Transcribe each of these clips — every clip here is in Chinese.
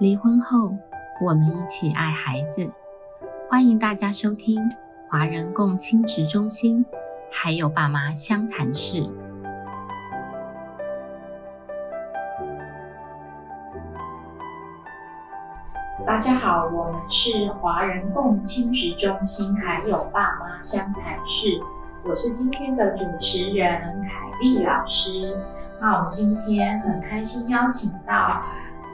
离婚后，我们一起爱孩子。欢迎大家收听华人共亲职中心，还有爸妈相谈室。大家好，我们是华人共亲职中心，还有爸妈相谈室。我是今天的主持人凯丽老师。那我们今天很开心邀请到。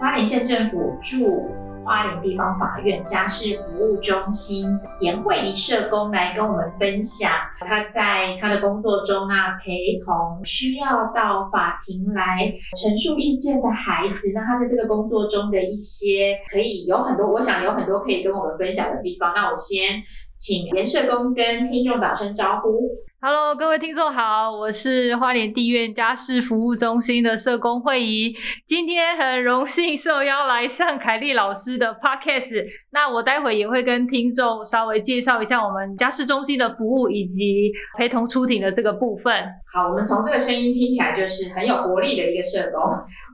花莲县政府驻花莲地方法院家事服务中心严慧仪社工来跟我们分享，他在他的工作中啊，陪同需要到法庭来陈述意见的孩子，那他在这个工作中的一些可以有很多，我想有很多可以跟我们分享的地方。那我先请严社工跟听众打声招呼。Hello，各位听众好，我是花莲地院家事服务中心的社工慧仪，今天很荣幸受邀来上凯丽老师的 Podcast。那我待会也会跟听众稍微介绍一下我们家事中心的服务以及陪同出庭的这个部分。好，我们从这个声音听起来就是很有活力的一个社工。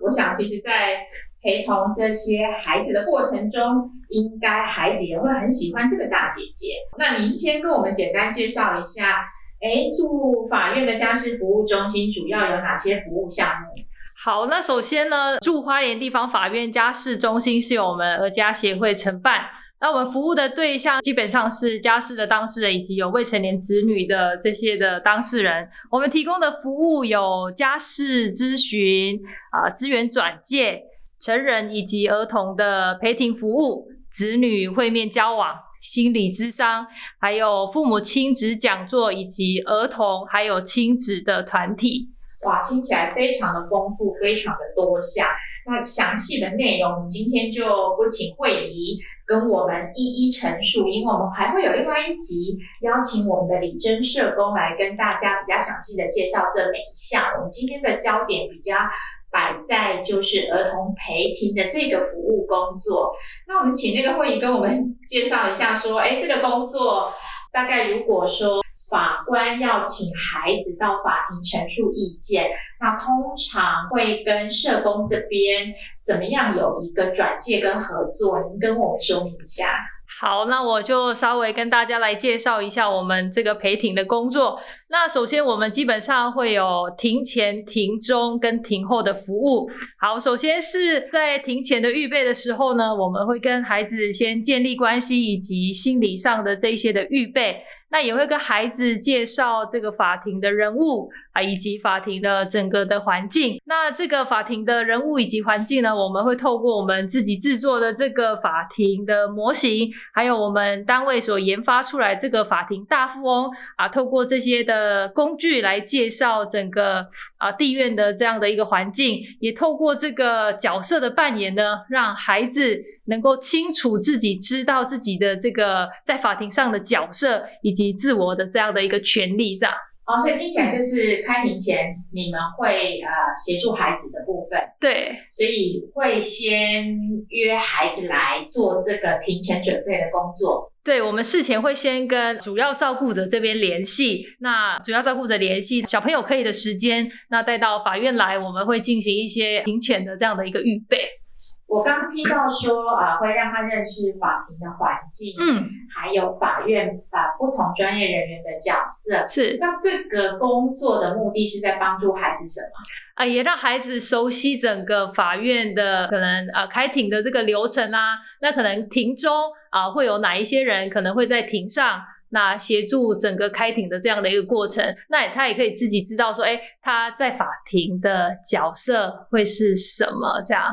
我想，其实，在陪同这些孩子的过程中，应该孩子也会很喜欢这个大姐姐。那你先跟我们简单介绍一下。哎，驻法院的家事服务中心主要有哪些服务项目？好，那首先呢，驻花莲地方法院家事中心是由我们儿家协会承办。那我们服务的对象基本上是家事的当事人以及有未成年子女的这些的当事人。我们提供的服务有家事咨询啊、资源转介、成人以及儿童的陪庭服务、子女会面交往。心理咨商，还有父母亲子讲座，以及儿童还有亲子的团体，哇，听起来非常的丰富，非常的多项。那详细的内容，今天就不请会议跟我们一一陈述，因为我们还会有另外一集邀请我们的李真社工来跟大家比较详细的介绍这每一项。我们今天的焦点比较。摆在就是儿童陪庭的这个服务工作，那我们请那个会议跟我们 介绍一下，说，哎，这个工作大概如果说法官要请孩子到法庭陈述意见，那通常会跟社工这边怎么样有一个转介跟合作？您跟我们说明一下。好，那我就稍微跟大家来介绍一下我们这个陪庭的工作。那首先，我们基本上会有庭前、庭中跟庭后的服务。好，首先是在庭前的预备的时候呢，我们会跟孩子先建立关系，以及心理上的这些的预备。那也会跟孩子介绍这个法庭的人物啊，以及法庭的整个的环境。那这个法庭的人物以及环境呢，我们会透过我们自己制作的这个法庭的模型，还有我们单位所研发出来这个法庭大富翁啊，透过这些的工具来介绍整个啊地院的这样的一个环境，也透过这个角色的扮演呢，让孩子。能够清楚自己知道自己的这个在法庭上的角色以及自我的这样的一个权利，这样。哦，所以听起来就是开庭前你们会呃协助孩子的部分。对，所以会先约孩子来做这个庭前准备的工作。对，我们事前会先跟主要照顾者这边联系，那主要照顾者联系小朋友可以的时间，那带到法院来，我们会进行一些庭前的这样的一个预备。我刚听到说啊，会让他认识法庭的环境，嗯，还有法院啊不同专业人员的角色。是，那这个工作的目的是在帮助孩子什么？啊，也让孩子熟悉整个法院的可能啊开庭的这个流程啦。那可能庭中啊会有哪一些人可能会在庭上，那协助整个开庭的这样的一个过程。那他也可以自己知道说，哎，他在法庭的角色会是什么这样。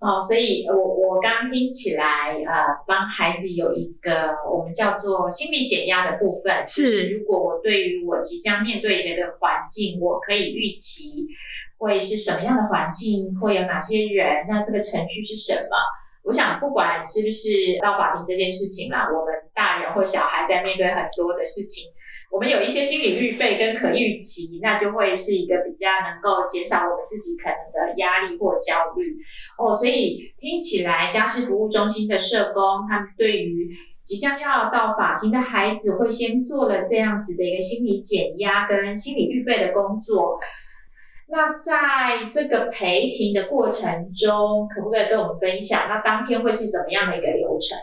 哦，所以我我刚听起来，呃，帮孩子有一个我们叫做心理减压的部分，是如果我对于我即将面对的一个环境，我可以预期会是什么样的环境，会有哪些人，那这个程序是什么？我想不管是不是到法庭这件事情啦，我们大人或小孩在面对很多的事情。我们有一些心理预备跟可预期，那就会是一个比较能够减少我们自己可能的压力或焦虑哦。所以听起来家事服务中心的社工，他们对于即将要到法庭的孩子，会先做了这样子的一个心理减压跟心理预备的工作。那在这个陪庭的过程中，可不可以跟我们分享？那当天会是怎么样的一个流程？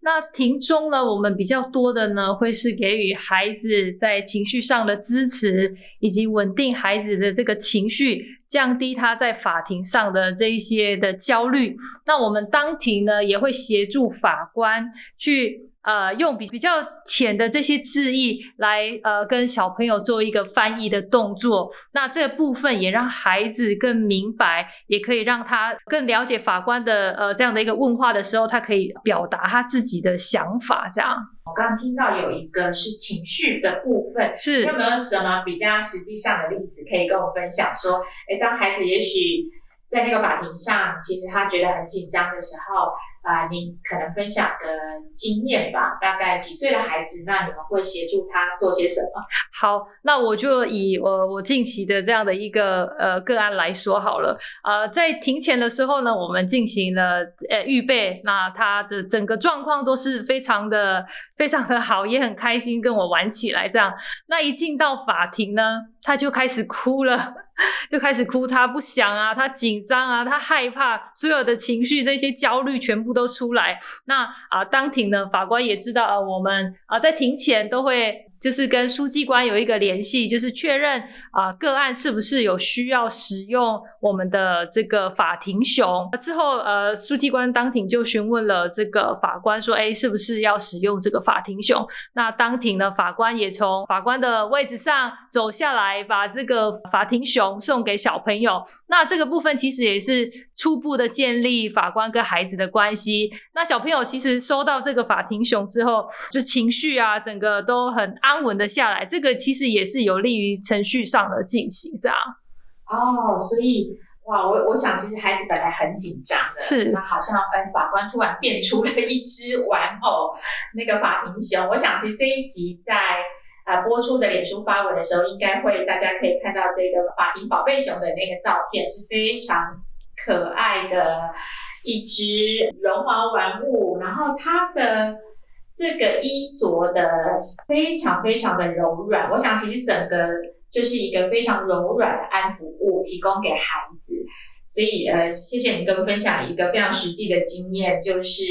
那庭中呢，我们比较多的呢，会是给予孩子在情绪上的支持，以及稳定孩子的这个情绪，降低他在法庭上的这一些的焦虑。那我们当庭呢，也会协助法官去。呃，用比比较浅的这些字义来呃跟小朋友做一个翻译的动作，那这个部分也让孩子更明白，也可以让他更了解法官的呃这样的一个问话的时候，他可以表达他自己的想法。这样，我刚刚听到有一个是情绪的部分，是有没有什么比较实际上的例子可以跟我分享？说，哎，当孩子也许。在那个法庭上，其实他觉得很紧张的时候，啊，你可能分享个经验吧。大概几岁的孩子，那你们会协助他做些什么？好，那我就以我我近期的这样的一个呃个案来说好了。呃，在庭前的时候呢，我们进行了呃预备，那他的整个状况都是非常的非常的好，也很开心跟我玩起来这样。那一进到法庭呢，他就开始哭了。就开始哭，他不想啊，他紧张啊，他害怕，所有的情绪、这些焦虑全部都出来。那啊，当庭呢，法官也知道啊，我们啊在庭前都会。就是跟书记官有一个联系，就是确认啊个案是不是有需要使用我们的这个法庭熊。之后呃书记官当庭就询问了这个法官说，哎是不是要使用这个法庭熊？那当庭呢法官也从法官的位置上走下来，把这个法庭熊送给小朋友。那这个部分其实也是初步的建立法官跟孩子的关系。那小朋友其实收到这个法庭熊之后，就情绪啊整个都很。安稳的下来，这个其实也是有利于程序上的进行，这样。哦，所以哇，我我想其实孩子本来很紧张的，是那好像哎，法官突然变出了一只玩偶，那个法庭熊。我想其实这一集在啊播出的脸书发文的时候，应该会大家可以看到这个法庭宝贝熊的那个照片，是非常可爱的一只绒毛玩物，然后它的。这个衣着的非常非常的柔软，我想其实整个就是一个非常柔软的安抚物，提供给孩子。所以呃，谢谢你跟我分享一个非常实际的经验，就是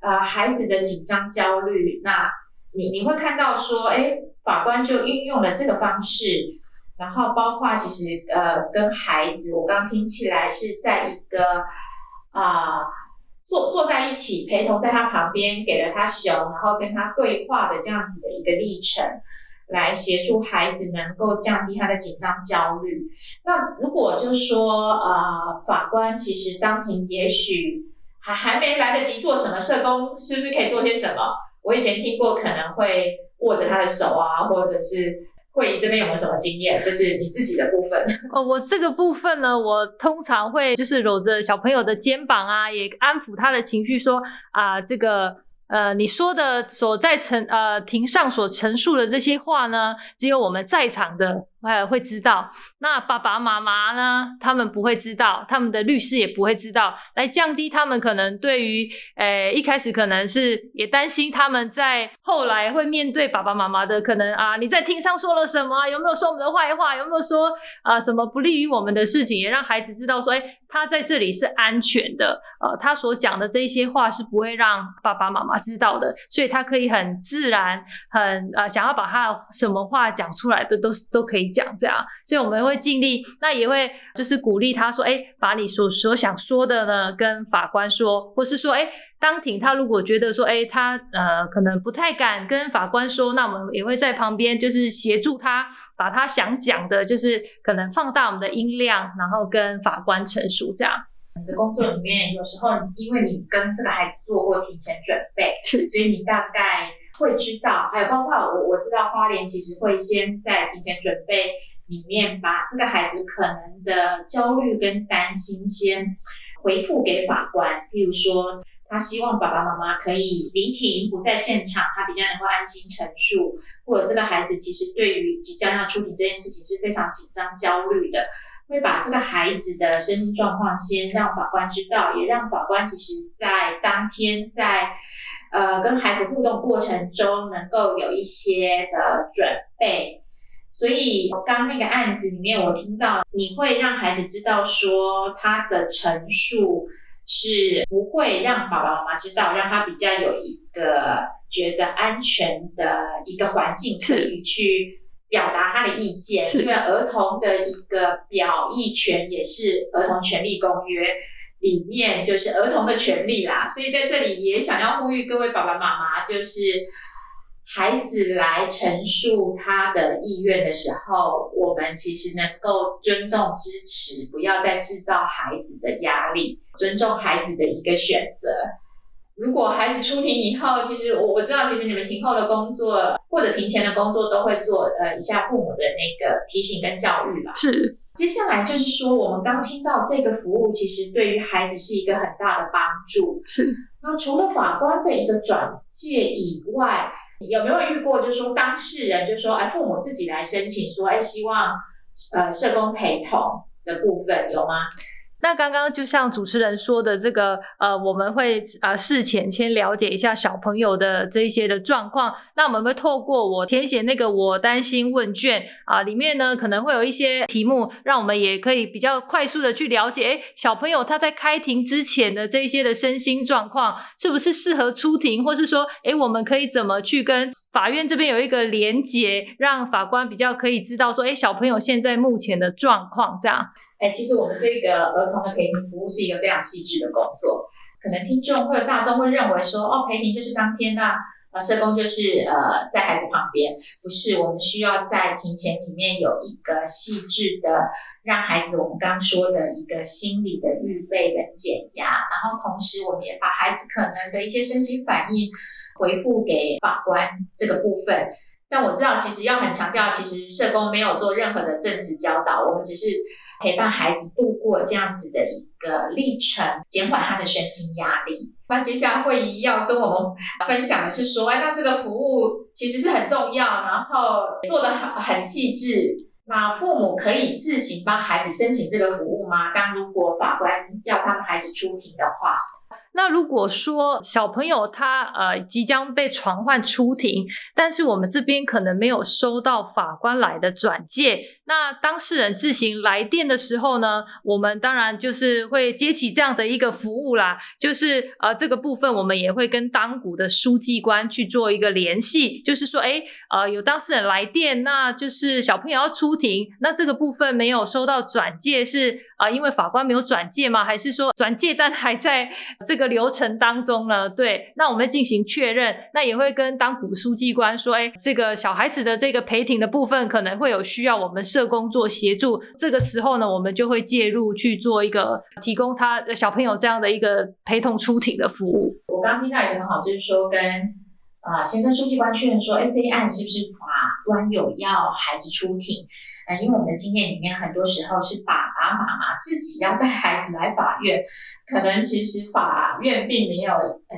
呃孩子的紧张焦虑，那你你会看到说，哎，法官就运用了这个方式，然后包括其实呃跟孩子，我刚刚听起来是在一个啊。坐坐在一起，陪同在他旁边，给了他熊，然后跟他对话的这样子的一个历程，来协助孩子能够降低他的紧张焦虑。那如果就说，呃，法官其实当庭也许还还没来得及做什么，社工是不是可以做些什么？我以前听过，可能会握着他的手啊，或者是。会议这边有没有什么经验？就是你自己的部分。哦，我这个部分呢，我通常会就是搂着小朋友的肩膀啊，也安抚他的情绪，说啊，这个呃，你说的所在陈呃庭上所陈述的这些话呢，只有我们在场的。呃，会知道。那爸爸妈妈呢？他们不会知道，他们的律师也不会知道。来降低他们可能对于，呃，一开始可能是也担心他们在后来会面对爸爸妈妈的可能啊，你在庭上说了什么？有没有说我们的坏话？有没有说啊什么不利于我们的事情？也让孩子知道说，哎，他在这里是安全的。呃，他所讲的这些话是不会让爸爸妈妈知道的，所以他可以很自然，很呃想要把他什么话讲出来的都是都可以。讲这样，所以我们会尽力，那也会就是鼓励他说，哎，把你所所想说的呢，跟法官说，或是说，哎，当庭他如果觉得说，哎，他呃可能不太敢跟法官说，那我们也会在旁边就是协助他，把他想讲的，就是可能放大我们的音量，然后跟法官陈述这样。你的工作里面，有时候因为你跟这个孩子做过提前准备，是，所以你大概。会知道，还有包括我，我知道花莲其实会先在提前准备里面把这个孩子可能的焦虑跟担心先回复给法官。譬如说，他希望爸爸妈妈可以离庭不在现场，他比较能够安心陈述；或者这个孩子其实对于即将要出庭这件事情是非常紧张焦虑的，会把这个孩子的身心状况先让法官知道，也让法官其实在当天在。呃，跟孩子互动过程中，能够有一些的准备，所以刚那个案子里面，我听到你会让孩子知道说他的陈述是不会让爸爸妈妈知道，让他比较有一个觉得安全的一个环境可以去表达他的意见。因为儿童的一个表意权也是《儿童权利公约》里面就是儿童的权利啦。所以在这里也想要呼吁各位爸爸妈妈，就是。孩子来陈述他的意愿的时候，我们其实能够尊重、支持，不要再制造孩子的压力，尊重孩子的一个选择。如果孩子出庭以后，其实我我知道，其实你们庭后的工作或者庭前的工作都会做呃一下父母的那个提醒跟教育了。是，接下来就是说，我们刚听到这个服务，其实对于孩子是一个很大的帮助。是，那除了法官的一个转介以外。有没有遇过，就是说当事人就说，哎，父母自己来申请说，哎，希望呃社工陪同的部分有吗？那刚刚就像主持人说的，这个呃，我们会呃事前先了解一下小朋友的这一些的状况。那我们会透过我填写那个我担心问卷啊，里面呢可能会有一些题目，让我们也可以比较快速的去了解，哎，小朋友他在开庭之前的这一些的身心状况是不是适合出庭，或是说，哎，我们可以怎么去跟法院这边有一个连结，让法官比较可以知道说，哎，小朋友现在目前的状况这样。哎，其实我们这个儿童的陪庭服务是一个非常细致的工作。可能听众或者大众会认为说，哦，陪庭就是当天那呃，社工就是呃在孩子旁边，不是。我们需要在庭前里面有一个细致的，让孩子我们刚说的一个心理的预备跟减压，然后同时我们也把孩子可能的一些身心反应回复给法官这个部分。但我知道，其实要很强调，其实社工没有做任何的证词教导，我们只是。陪伴孩子度过这样子的一个历程，减缓他的身心压力。那接下来会议要跟我们分享的是说，哎，那这个服务其实是很重要，然后做的很很细致。那父母可以自行帮孩子申请这个服务吗？当如果法官要他们孩子出庭的话。那如果说小朋友他呃即将被传唤出庭，但是我们这边可能没有收到法官来的转介，那当事人自行来电的时候呢，我们当然就是会接起这样的一个服务啦。就是呃这个部分我们也会跟当股的书记官去做一个联系，就是说哎呃有当事人来电，那就是小朋友要出庭，那这个部分没有收到转介是啊因为法官没有转介吗？还是说转介单还在这个？流程当中呢，对，那我们进行确认，那也会跟当股书记官说，哎，这个小孩子的这个陪庭的部分可能会有需要我们社工做协助，这个时候呢，我们就会介入去做一个提供他小朋友这样的一个陪同出庭的服务。我刚听到一个很好，就是说跟啊先跟书记官确认说，哎，这一案是不是法官有要孩子出庭？嗯，因为我们的经验里面，很多时候是把自己要带孩子来法院，可能其实法院并没有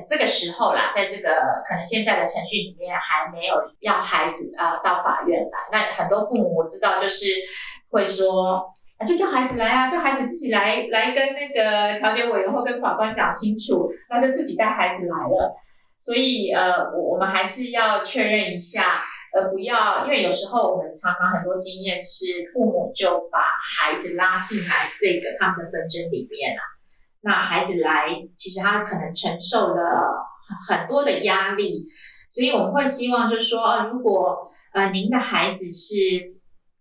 这个时候啦，在这个可能现在的程序里面还没有要孩子啊到法院来。那很多父母我知道就是会说，就叫孩子来啊，叫孩子自己来来跟那个调解委员或跟法官讲清楚，那就自己带孩子来了。所以呃，我我们还是要确认一下。而不要，因为有时候我们常常很多经验是父母就把孩子拉进来这个他们的纷争里面啊。那孩子来，其实他可能承受了很多的压力，所以我们会希望就是说，如果呃您的孩子是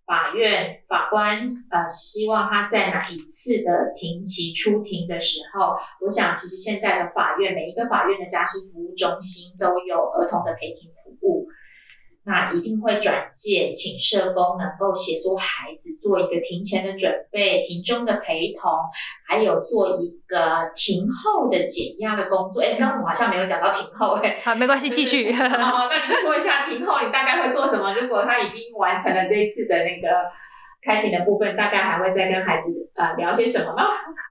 法院法官，呃，希望他在哪一次的庭期出庭的时候，我想其实现在的法院每一个法院的家事服务中心都有儿童的陪庭服务。那一定会转介，请社工能够协助孩子做一个庭前的准备、庭中的陪同，还有做一个庭后的减压的工作。哎，刚刚我好像没有讲到庭后，哎，好，没关系，继续。好，那你说一下庭后，你大概会做什么？如果他已经完成了这一次的那个。开庭的部分大概还会再跟孩子呃聊些什么吗？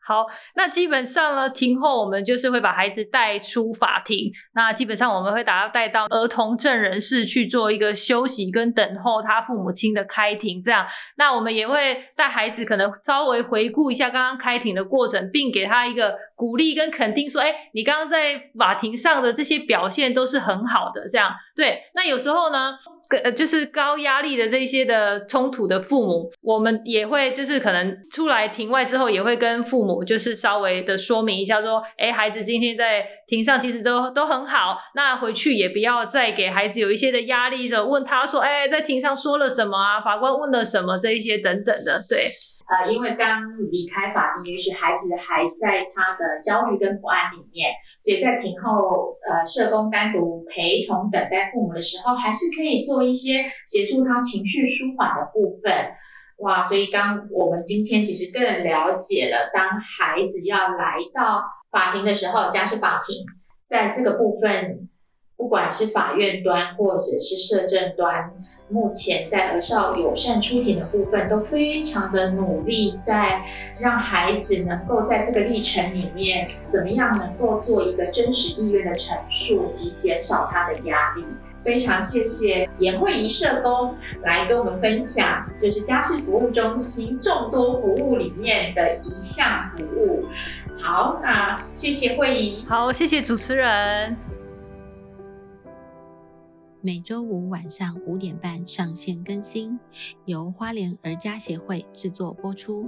好，那基本上呢，庭后我们就是会把孩子带出法庭。那基本上我们会把他带到儿童证人室去做一个休息跟等候他父母亲的开庭。这样，那我们也会带孩子可能稍微回顾一下刚刚开庭的过程，并给他一个鼓励跟肯定，说：哎，你刚刚在法庭上的这些表现都是很好的。这样，对。那有时候呢，呃就是高压力的这些的冲突的父母，我们也会就是可能出来庭外之后，也会跟父母就是稍微的说明一下，说，哎，孩子今天在庭上其实都都很好，那回去也不要再给孩子有一些的压力，就问他说，哎，在庭上说了什么啊？法官问了什么？这一些等等的，对。呃，因为刚离开法庭，也许孩子还在他的焦虑跟不安里面，所以在庭后，呃，社工单独陪同等待父母的时候，还是可以做一些协助他情绪舒缓的部分。哇，所以刚我们今天其实更了解了，当孩子要来到法庭的时候，家事法庭在这个部分。不管是法院端或者是社政端，目前在儿少友善出庭的部分都非常的努力，在让孩子能够在这个历程里面，怎么样能够做一个真实意愿的陈述及减少他的压力。非常谢谢颜慧仪社工来跟我们分享，就是家事服务中心众多服务里面的一项服务。好，那谢谢慧仪。好，谢谢主持人。每周五晚上五点半上线更新，由花莲儿家协会制作播出。